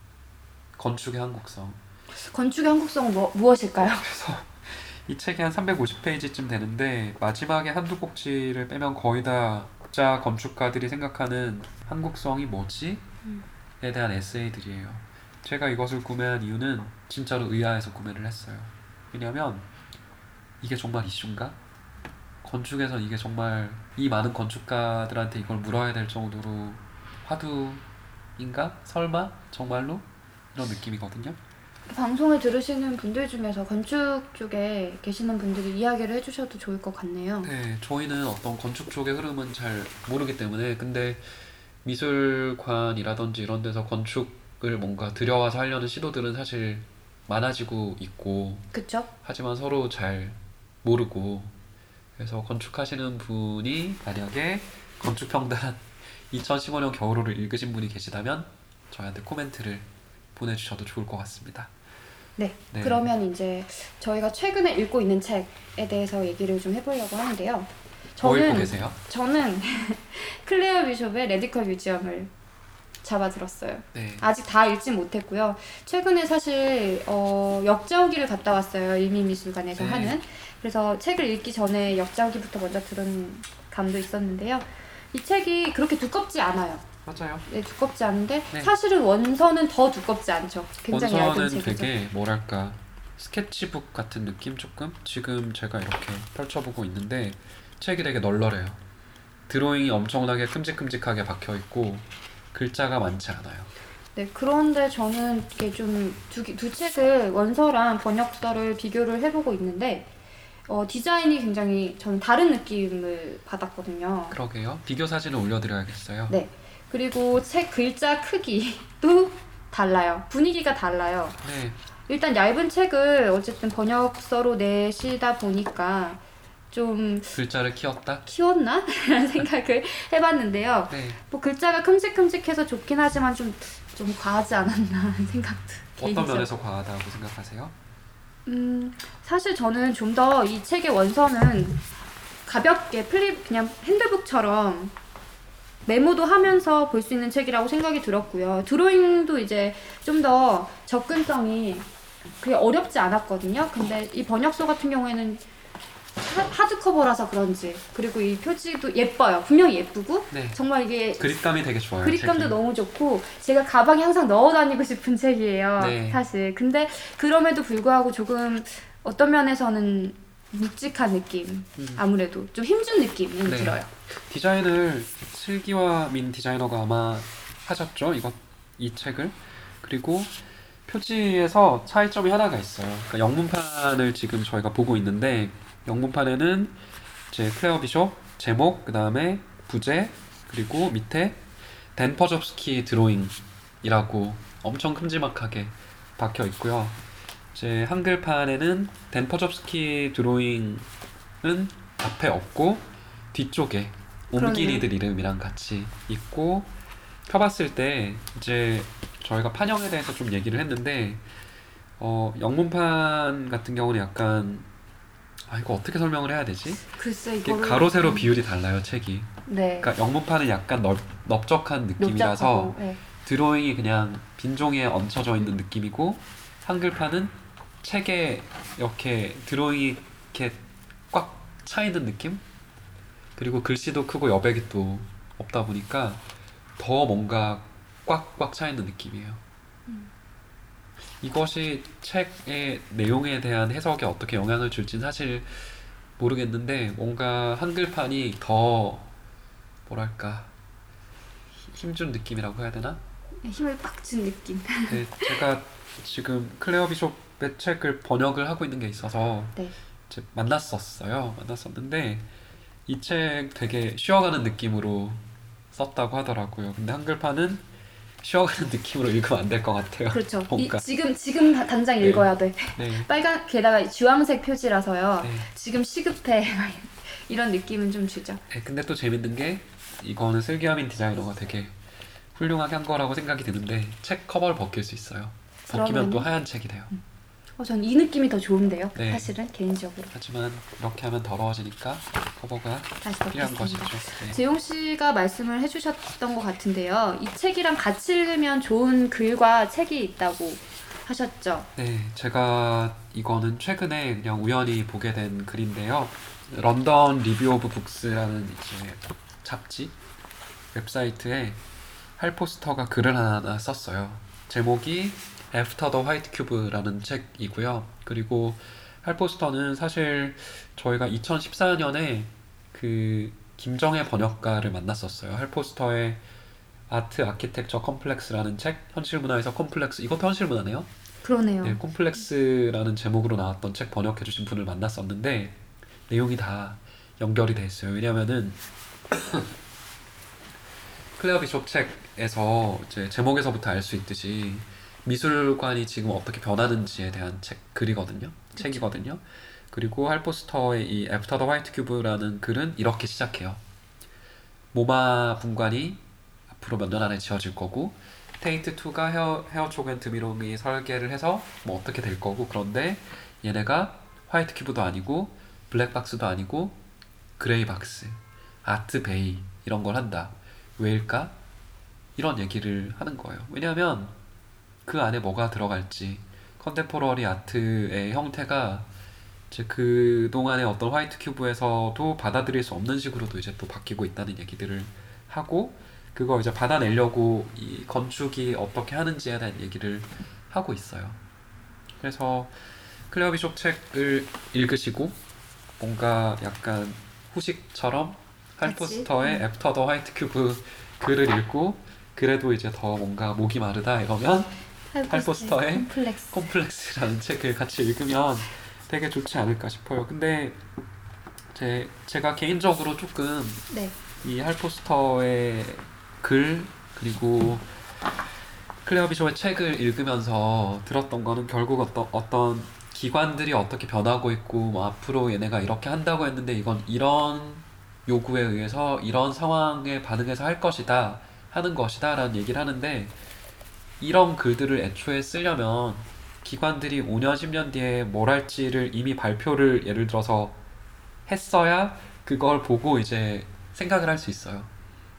건축의 한국성. 건축의 한국성은 뭐, 무엇일까요? 그래서 이 책이 한 350페이지쯤 되는데 마지막에 한두 꼭지를 빼면 거의 다자 건축가들이 생각하는 한국성이 뭐지? 음. 에 대한 에세이들이에요. 제가 이것을 구매한 이유는 진짜로 의아해서 구매를 했어요. 왜냐면 이게 정말 이슈인가? 건축에선 이게 정말 이 많은 건축가들한테 이걸 물어야 될 정도로 화두인가? 설마? 정말로? 이런 느낌이거든요. 방송을 들으시는 분들 중에서 건축 쪽에 계시는 분들이 이야기를 해주셔도 좋을 것 같네요. 네, 저희는 어떤 건축 쪽의 흐름은 잘 모르기 때문에 근데 미술관이라든지 이런 데서 건축을 뭔가 들여와서 하려는 시도들은 사실 많아지고 있고 그쵸? 하지만 서로 잘 모르고 그래서 건축하시는 분이 만약에 건축평단 [LAUGHS] 2015년 겨울호를 읽으신 분이 계시다면 저희한테 코멘트를 보내주셔도 좋을 것 같습니다. 네. 네. 그러면 이제 저희가 최근에 읽고 있는 책에 대해서 얘기를 좀 해보려고 하는데요. 뭐 읽고 저는 계세요? 저는 [LAUGHS] 클레어 비숍의 Radical Museum을 잡아들었어요. 네. 아직 다 읽진 못했고요. 최근에 사실 어, 역자오기를 갔다 왔어요. 일미미술관에서 네. 하는. 그래서 책을 읽기 전에 역자오기부터 먼저 들은 감도 있었는데요. 이 책이 그렇게 두껍지 않아요. 맞아요. 네, 두껍지 않은데 네. 사실은 원서는 더 두껍지 않죠. 굉장히 얇은 원서는 책이죠. 되게 뭐랄까 스케치북 같은 느낌 조금 지금 제가 이렇게 펼쳐보고 있는데 책이 되게 널널해요. 드로잉이 엄청나게 큼직큼직하게 박혀 있고 글자가 많지 않아요. 네, 그런데 저는 이게 좀두 두 책을 원서랑 번역서를 비교를 해보고 있는데 어, 디자인이 굉장히 저는 다른 느낌을 받았거든요. 그러게요. 비교 사진을 올려드려야겠어요. 네. 그리고 책 글자 크기도 달라요. 분위기가 달라요. 네, 일단 얇은 책을 어쨌든 번역서로 내시다 보니까 좀 글자를 키웠다. 키웠나? 라는 [LAUGHS] 생각을 해봤는데요. 네, 뭐 글자가 큼직큼직해서 좋긴 하지만 좀, 좀 과하지 않았나 생각도. 어떤 개인적으로. 면에서 과하다고 생각하세요? 음, 사실 저는 좀 더 이 책의 원서는 가볍게 flip 그냥 핸드북처럼 메모도 하면서 볼 수 있는 책이라고 생각이 들었고요. 드로잉도 이제 좀 더 접근성이 그게 어렵지 않았거든요. 근데 이 번역서 같은 경우에는 하- 하드커버라서 그런지 그리고 이 표지도 예뻐요. 분명히 예쁘고 네, 정말 이게 그립감이 되게 좋아요. 그립감도 책이. 너무 좋고 제가 가방에 항상 넣어 다니고 싶은 책이에요. 네. 사실. 근데 그럼에도 불구하고 조금 어떤 면에서는 묵직한 느낌. 음. 아무래도 좀 힘준 느낌이 네. 들어요. 디자인을 슬기와 민 디자이너가 아마 하셨죠. 이거 이 책을 그리고 표지에서 차이점이 하나가 있어요. 그러니까 영문판을 지금 저희가 보고 있는데 영문판에는 이제 클레어 비숍 제목 그 다음에 부제 그리고 밑에 댄 퍼접스키 드로잉이라고 엄청 큼지막하게 박혀 있고요. 이제 한글판에는 댄 퍼접스키 드로잉은 앞에 없고 뒤쪽에 옴기니들 이름이랑 같이 있고 펴봤을 때 이제 저희가 판형에 대해서 좀 얘기를 했는데 어 영문판 같은 경우는 약간 아 이거 어떻게 설명을 해야 되지? 글쎄 이게 가로 세로 비율이 달라요 책이. 네. 그러니까 영문판은 약간 넓, 넓적한 느낌이라서 넓적하고, 네. 드로잉이 그냥 빈 종이에 얹혀져 있는 느낌이고 한글판은 책에 이렇게 드로잉이 이렇게 꽉 차 있는 느낌? 그리고 글씨도 크고 여백이 또 없다 보니까 더 뭔가 꽉꽉 차 있는 느낌이에요. 이것이 책의 내용에 대한 해석에 어떻게 영향을 줄진 사실 모르겠는데 뭔가 한글판이 더 뭐랄까 힘준 느낌이라고 해야 되나? 힘을 빡 준 느낌. 네, 제가 지금 클레어 비숍의 책을 번역을 하고 있는 게 있어서 네. 이제 만났었어요. 만났었는데 이 책 되게 쉬어가는 느낌으로 썼다고 하더라고요. 근데 한글판은 쉬어가는 느낌으로 읽으면 안 될 것 같아요. 그렇죠. 이. 지금 지금 다- 당장 네. 읽어야 돼. 네. 빨간 게다가 주황색 표지라서요. 네. 지금 시급해 막 [LAUGHS] 이런 느낌은 좀 주죠. 네, 근데 또 재밌는 게 이거는 슬기아민 디자이너가 되게 훌륭하게 한 거라고 생각이 드는데 책 커버를 벗길 수 있어요. 벗기면 또 그러면은- 하얀 책이 돼요. 어, 전 이 느낌이 더 좋은데요. 네. 사실은 개인적으로. 하지만 이렇게 하면 더러워지니까 커버가 다시 필요한. 것이죠. 네. 재용 씨가 말씀을 해주셨던 것 같은데요. 이 책이랑 같이 읽으면 좋은 글과 책이 있다고 하셨죠. 네, 제가 이거는 최근에 그냥 우연히 보게 된 글인데요. London Review of Books라는 이제 잡지 웹사이트에 할 포스터가 글을 하나 썼어요. 제목이 After the White Cube라는 책이고요. 그리고 할 포스터는 사실 저희가 2014년에 그 김정혜 번역가를 만났었어요. 할 포스터의 Art Architecture Complex라는 책, 현실 문화에서 컴플렉스 이것도 현실 문화네요. 그러네요. 네, 콤플렉스라는 제목으로 나왔던 책 번역해 주신 분을 만났었는데 내용이 다 연결이 돼 있어요. 왜냐면은 [COUGHS] 클레어 비숍 책에서 이제 제목에서부터 알 수 있듯이 미술관이 지금 어떻게 변하는지에 대한 책 글이거든요. 책이거든요. 그리고 할포스터의 이 After the White Cube라는 글은 이렇게 시작해요. 모마 분관이 앞으로 몇 년 안에 지어질 거고 테이트 2가 헤어 헤어초크 앤 드 뫼롱이 설계를 해서 뭐 어떻게 될 거고 그런데 얘네가 white cube도 아니고 black box도 아니고 gray box, art bay 이런 걸 한다. 왜일까? 이런 얘기를 하는 거예요. 왜냐하면 그 안에 뭐가 들어갈지 contemporary art의 형태가 이제 그 동안의 어떤 white cube에서도 받아들일 수 없는 식으로도 이제 또 바뀌고 있다는 얘기들을 하고 그거 이제 받아내려고 이 건축이 어떻게 하는지에 대한 얘기를 하고 있어요. 그래서 클레어 비숍 책을 읽으시고 뭔가 약간 후식처럼? 할포스터의 After the White Cube 글을 읽고 그래도 이제 더 뭔가 목이 마르다 이러면 할포스터의 콤플렉스. 콤플렉스라는 책을 같이 읽으면 되게 좋지 않을까 싶어요. 근데 제 제가 개인적으로 조금 네. 이 할포스터의 글 그리고 클레어 비숍의 책을 읽으면서 들었던 거는 결국 어떤 어떤 기관들이 어떻게 변하고 있고 뭐 앞으로 얘네가 이렇게 한다고 했는데 이건 이런 요구에 의해서 이런 상황에 반응해서 할 것이다 하는 것이다라는 얘기를 하는데 이런 글들을 애초에 쓰려면 기관들이 5년 10년 뒤에 뭘 할지를 이미 발표를 예를 들어서 했어야 그걸 보고 이제 생각을 할 수 있어요.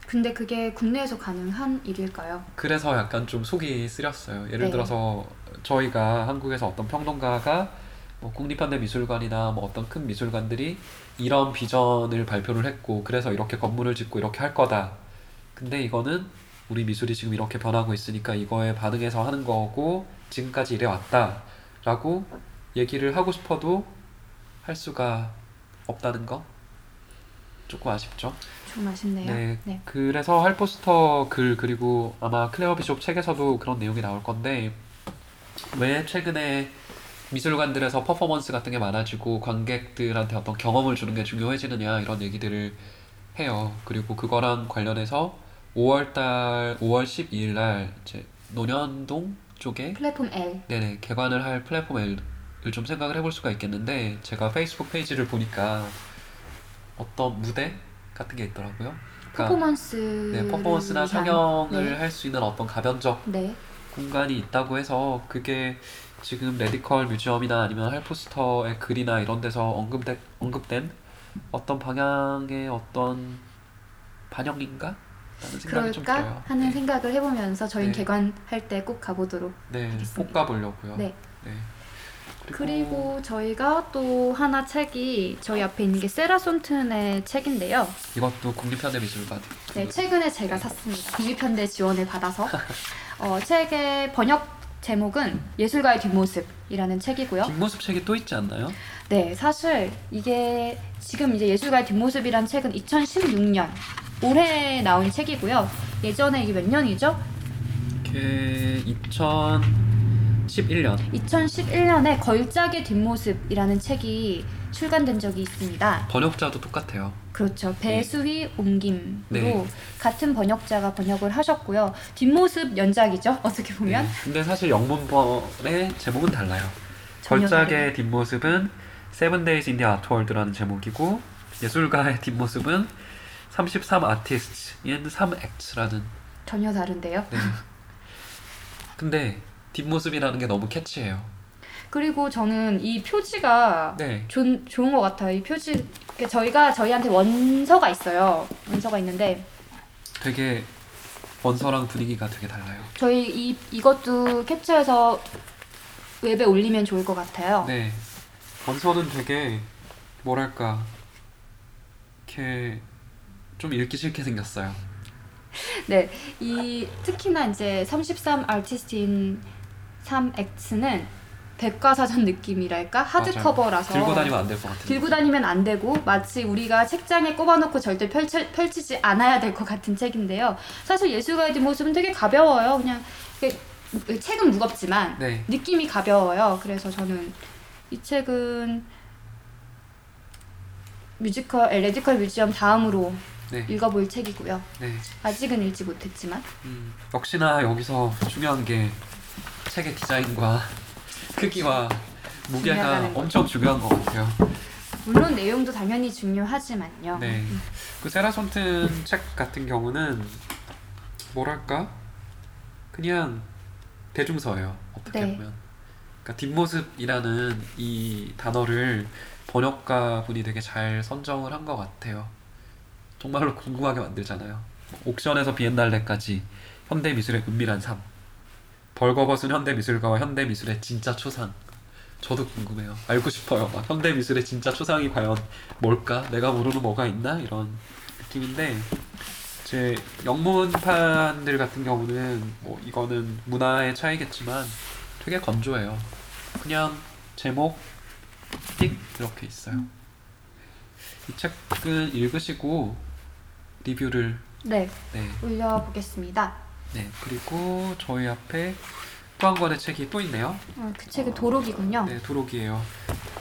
근데 그게 국내에서 가능한 일일까요? 그래서 약간 좀 속이 쓰렸어요. 예를 네. 들어서 저희가 한국에서 어떤 평론가가 뭐 국립현대미술관이나 뭐 어떤 큰 미술관들이 이런 비전을 발표를 했고 그래서 이렇게 건물을 짓고 이렇게 할 거다. 근데 이거는 우리 미술이 지금 이렇게 변하고 있으니까 이거에 반응해서 하는 거고 지금까지 이래 왔다 라고 얘기를 하고 싶어도 할 수가 없다는 거 조금 아쉽죠. 좀 아쉽네요. 네. 네. 그래서 할포스터 글 그리고 아마 클레어 비숍 책에서도 그런 내용이 나올 건데 왜 최근에 미술관들에서 퍼포먼스 같은 게 많아지고 관객들한테 어떤 경험을 주는 게 중요해지느냐 이런 얘기들을 해요. 그리고 그거랑 관련해서 5월달 5월 12일 날 이제 논현동 쪽에 플랫폼 L. 네네 개관을 할 플랫폼 L을 좀 생각을 해볼 수가 있겠는데 제가 페이스북 페이지를 보니까 어떤 무대 같은 게 있더라고요. 그러니까 퍼포먼스. 네, 퍼포먼스나 상영을 네. 할수 있는 어떤 가변적 네. 공간이 있다고 해서 그게 지금 Radical Museum이나 아니면 할포스터의 글이나 이런 데서 언급된, 언급된 어떤 방향의 어떤 반영인가? 그럴까. 하는 네. 생각을 해보면서 저희 네. 개관할 때 꼭 가보도록. 네, 알겠습니다. 꼭 가보려고요. 네. 네. 그리고 저희가 또 하나 책이 저희 앞에 있는 게 세라 손튼의 책인데요. 이것도 국립현대미술관. 네, 최근에 제가 샀습니다. 국립현대 지원을 받아서 어, 책의 번역 제목은 예술가의 뒷모습이라는 책이고요. 뒷모습 책이 또 있지 않나요? 네, 사실 이게 지금 이제 예술가의 뒷모습이란 책은 2016년 올해 나온 책이고요. 예전에 이게 몇 년이죠? 이게 2011년 2011년에 걸작의 뒷모습이라는 책이 출간된 적이 있습니다. 번역자도 똑같아요. 그렇죠. 배수희 옮김으로 네. 같은 번역자가 번역을 하셨고요. 뒷모습 연작이죠. 어떻게 보면 네. 근데 사실 영문본의 제목은 달라요. 걸작의 뒷모습은 Seven Days in the Art World라는 제목이고 예술가의 뒷모습은 33 Artists in 3 Acts라는 전혀 다른데요. 네. 근데 뒷모습이라는 게 너무 캐치해요. 그리고 저는 이 표지가 네. 좋, 좋은 것 같아요. 이 표지 저희가 저희한테 원서가 있어요. 원서가 있는데 되게 원서랑 분위기가 되게 달라요. 저희 이 이것도 캡처해서 웹에 올리면 좋을 것 같아요. 네. 원서는 되게 뭐랄까 이렇게 좀 읽기 싫게 생겼어요. 네, 이 특히나 이제 33 아티스트인 3X는 백과사전 느낌이랄까 하드커버라서 들고 다니면 안 될 것 같은데. 들고 다니면 안 되고 마치 우리가 책장에 꼽아놓고 절대 펼치, 펼치지 않아야 될 것 같은 책인데요. 사실 예술가의 뒷모습은 되게 가벼워요. 그냥 그- 책은 무겁지만 네. 느낌이 가벼워요. 그래서 저는 이 책은 뮤지컬 Radical Museum 다음으로 네. 읽어볼 책이고요. 네. 아직은 읽지 못했지만 음, 역시나 여기서 중요한 게 책의 디자인과 크기와 무게가. 엄청 중요한 것 같아요. 물론 내용도 당연히 중요하지만요. 네. 그 세라 손튼 책 같은 경우는 뭐랄까 그냥 대중서예요. 어떻게 네. 보면. 그러니까 뒷모습이라는 이 단어를 번역가 분이 되게 잘 선정을 한 것 같아요. 정말로 궁금하게 만들잖아요. 옥션에서 비엔날레까지 현대 미술의 은밀한 삶. 벌거벗은 현대 미술가와 현대 미술의 진짜 초상. 저도 궁금해요. 알고 싶어요. 막 현대 미술의 진짜 초상이 과연 뭘까? 내가 모르는 뭐가 있나? 이런 느낌인데 제 영문판들 같은 경우는 뭐 이거는 문화의 차이겠지만 되게 건조해요. 그냥 제목 띡 이렇게 있어요. 이 책은 읽으시고 리뷰를 네, 네, 올려보겠습니다. 네 그리고 저희 앞에 또 한 권의 책이 또 있네요. 어, 그 책이 도록이군요. 네, 도록이에요.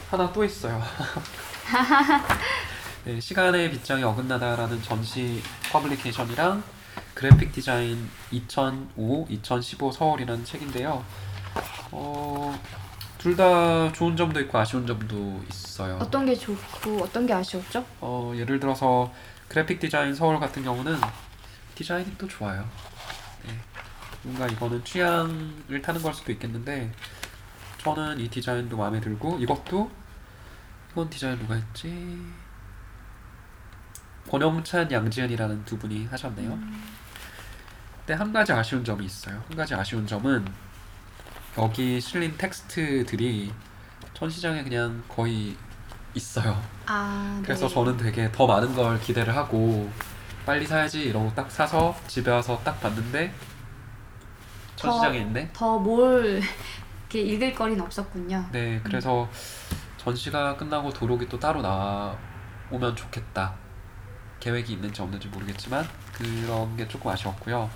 하나 또 있어요. [LAUGHS] 네, 시간의 빗장이 어긋나다라는 전시 publication이랑 그래픽 디자인 2005, 2015 서울이라는 책인데요. 어, 둘 다 좋은 점도 있고 아쉬운 점도 있어요. 어떤 게 좋고 어떤 게 아쉬웠죠? 어, 예를 들어서 그래픽 디자인 서울 같은 경우는 디자인이 또 좋아요. 네. 뭔가 이거는 취향을 타는 걸 수도 있겠는데 저는 이 디자인도 마음에 들고 이것도 이건 디자인 누가 했지? 권영찬, 양지은이라는 두 분이 하셨네요. 근데 한 가지 아쉬운 점이 있어요. 한 가지 아쉬운 점은 여기 실린 텍스트들이 전 시장에 그냥 거의 있어요. 아, 그래서 네. 저는 되게 더 많은 걸 기대를 하고 빨리 사야지 이러고 딱 사서 집에 와서 딱 봤는데 전시장에 있네. 더뭘 이렇게 읽을 거리는 없었군요. 네, 그래서 전시가 끝나고 도록이 또 따로 나오면 좋겠다. 계획이 있는지 없는지 모르겠지만 그런 게 조금 아쉬웠고요.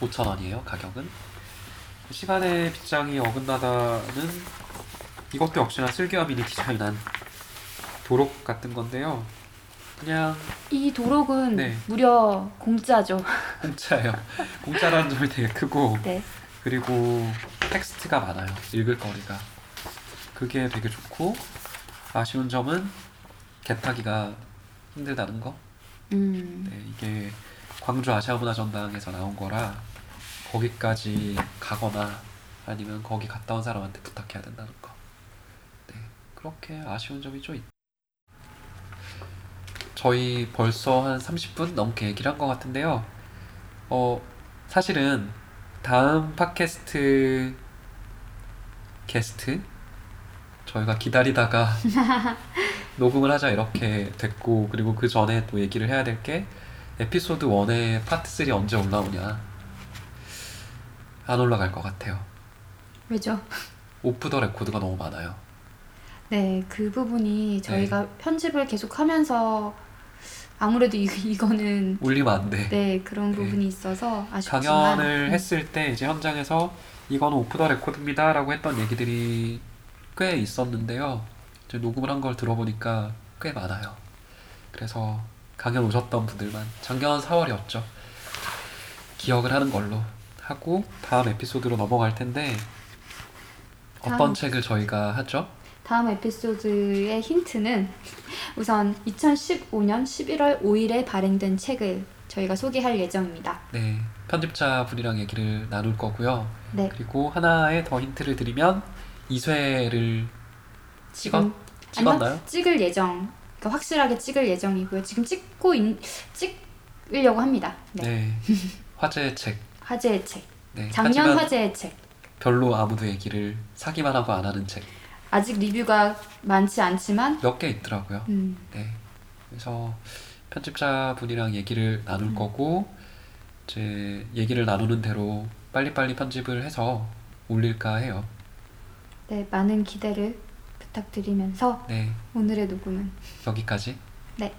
5천 원이에요 가격은. 시간의 빗장이 어긋나다는 이것도 역시나 슬기와 미니 디자인한 도록 같은 건데요. 그냥 이 도록은 네. 무려 공짜죠. [LAUGHS] 공짜예요. 공짜라는 점이 되게 크고 네. 그리고 텍스트가 많아요. 읽을 거리가. 그게 되게 좋고 아쉬운 점은 개타기가 힘들다는 거. 음. 네, 이게 광주 아시아문화전당에서 나온 거라 거기까지 가거나 아니면 거기 갔다 온 사람한테 부탁해야 된다는 거. 네, 그렇게 아쉬운 점이 좀 있. 저희 벌써 한 30분 넘게 얘기를 한 것 같은데요. 어, 사실은 다음 팟캐스트 게스트 저희가 기다리다가 [LAUGHS] 녹음을 하자 이렇게 됐고 그리고 그 전에 또 얘기를 해야 될 게 에피소드 1의 파트 3 언제 올라오냐 안 올라갈 것 같아요. 왜죠? 오프 더 레코드가 너무 많아요. 네, 그 부분이 저희가 네. 편집을 계속하면서 아무래도 이, 이거는 올리면 안 돼. 네 그런 네. 부분이 있어서 아쉽지만 강연을 음, 했을 때 이제 현장에서 이건 오프 더 레코드입니다라고 했던 얘기들이 꽤 있었는데요. 이제 녹음을 한 걸 들어보니까 꽤 많아요. 그래서 강연 오셨던 분들만 작년 4월이었죠. 기억을 하는 걸로 하고 다음 에피소드로 넘어갈 텐데 어떤 다음. 책을 저희가 하죠? 다음 에피소드의 힌트는 우선 2015년 11월 5일에 발행된 책을 저희가 소개할 예정입니다. 네, 편집자 분이랑 얘기를 나눌 거고요. 네, 그리고 하나의 더 힌트를 드리면 2쇄를 찍었 찍었나요? 찍을 예정. 그러니까 확실하게 찍을 예정이고요. 지금 찍고 있, 찍으려고 합니다. 네. 네. 화제의 책. 화제의 책. 네. 작년 화제의 책. 별로 아무도 얘기를 사기만 하고 안 하는 책 아직 리뷰가 많지 않지만 있더라고요. 음, 네. 그래서 편집자 분이랑 얘기를 나눌 음. 거고 이제 얘기를 나누는 대로 빨리빨리 편집을 해서 올릴까 해요. 네, 많은 기대를 부탁드리면서 네. 오늘의 녹음은 여기까지. 네,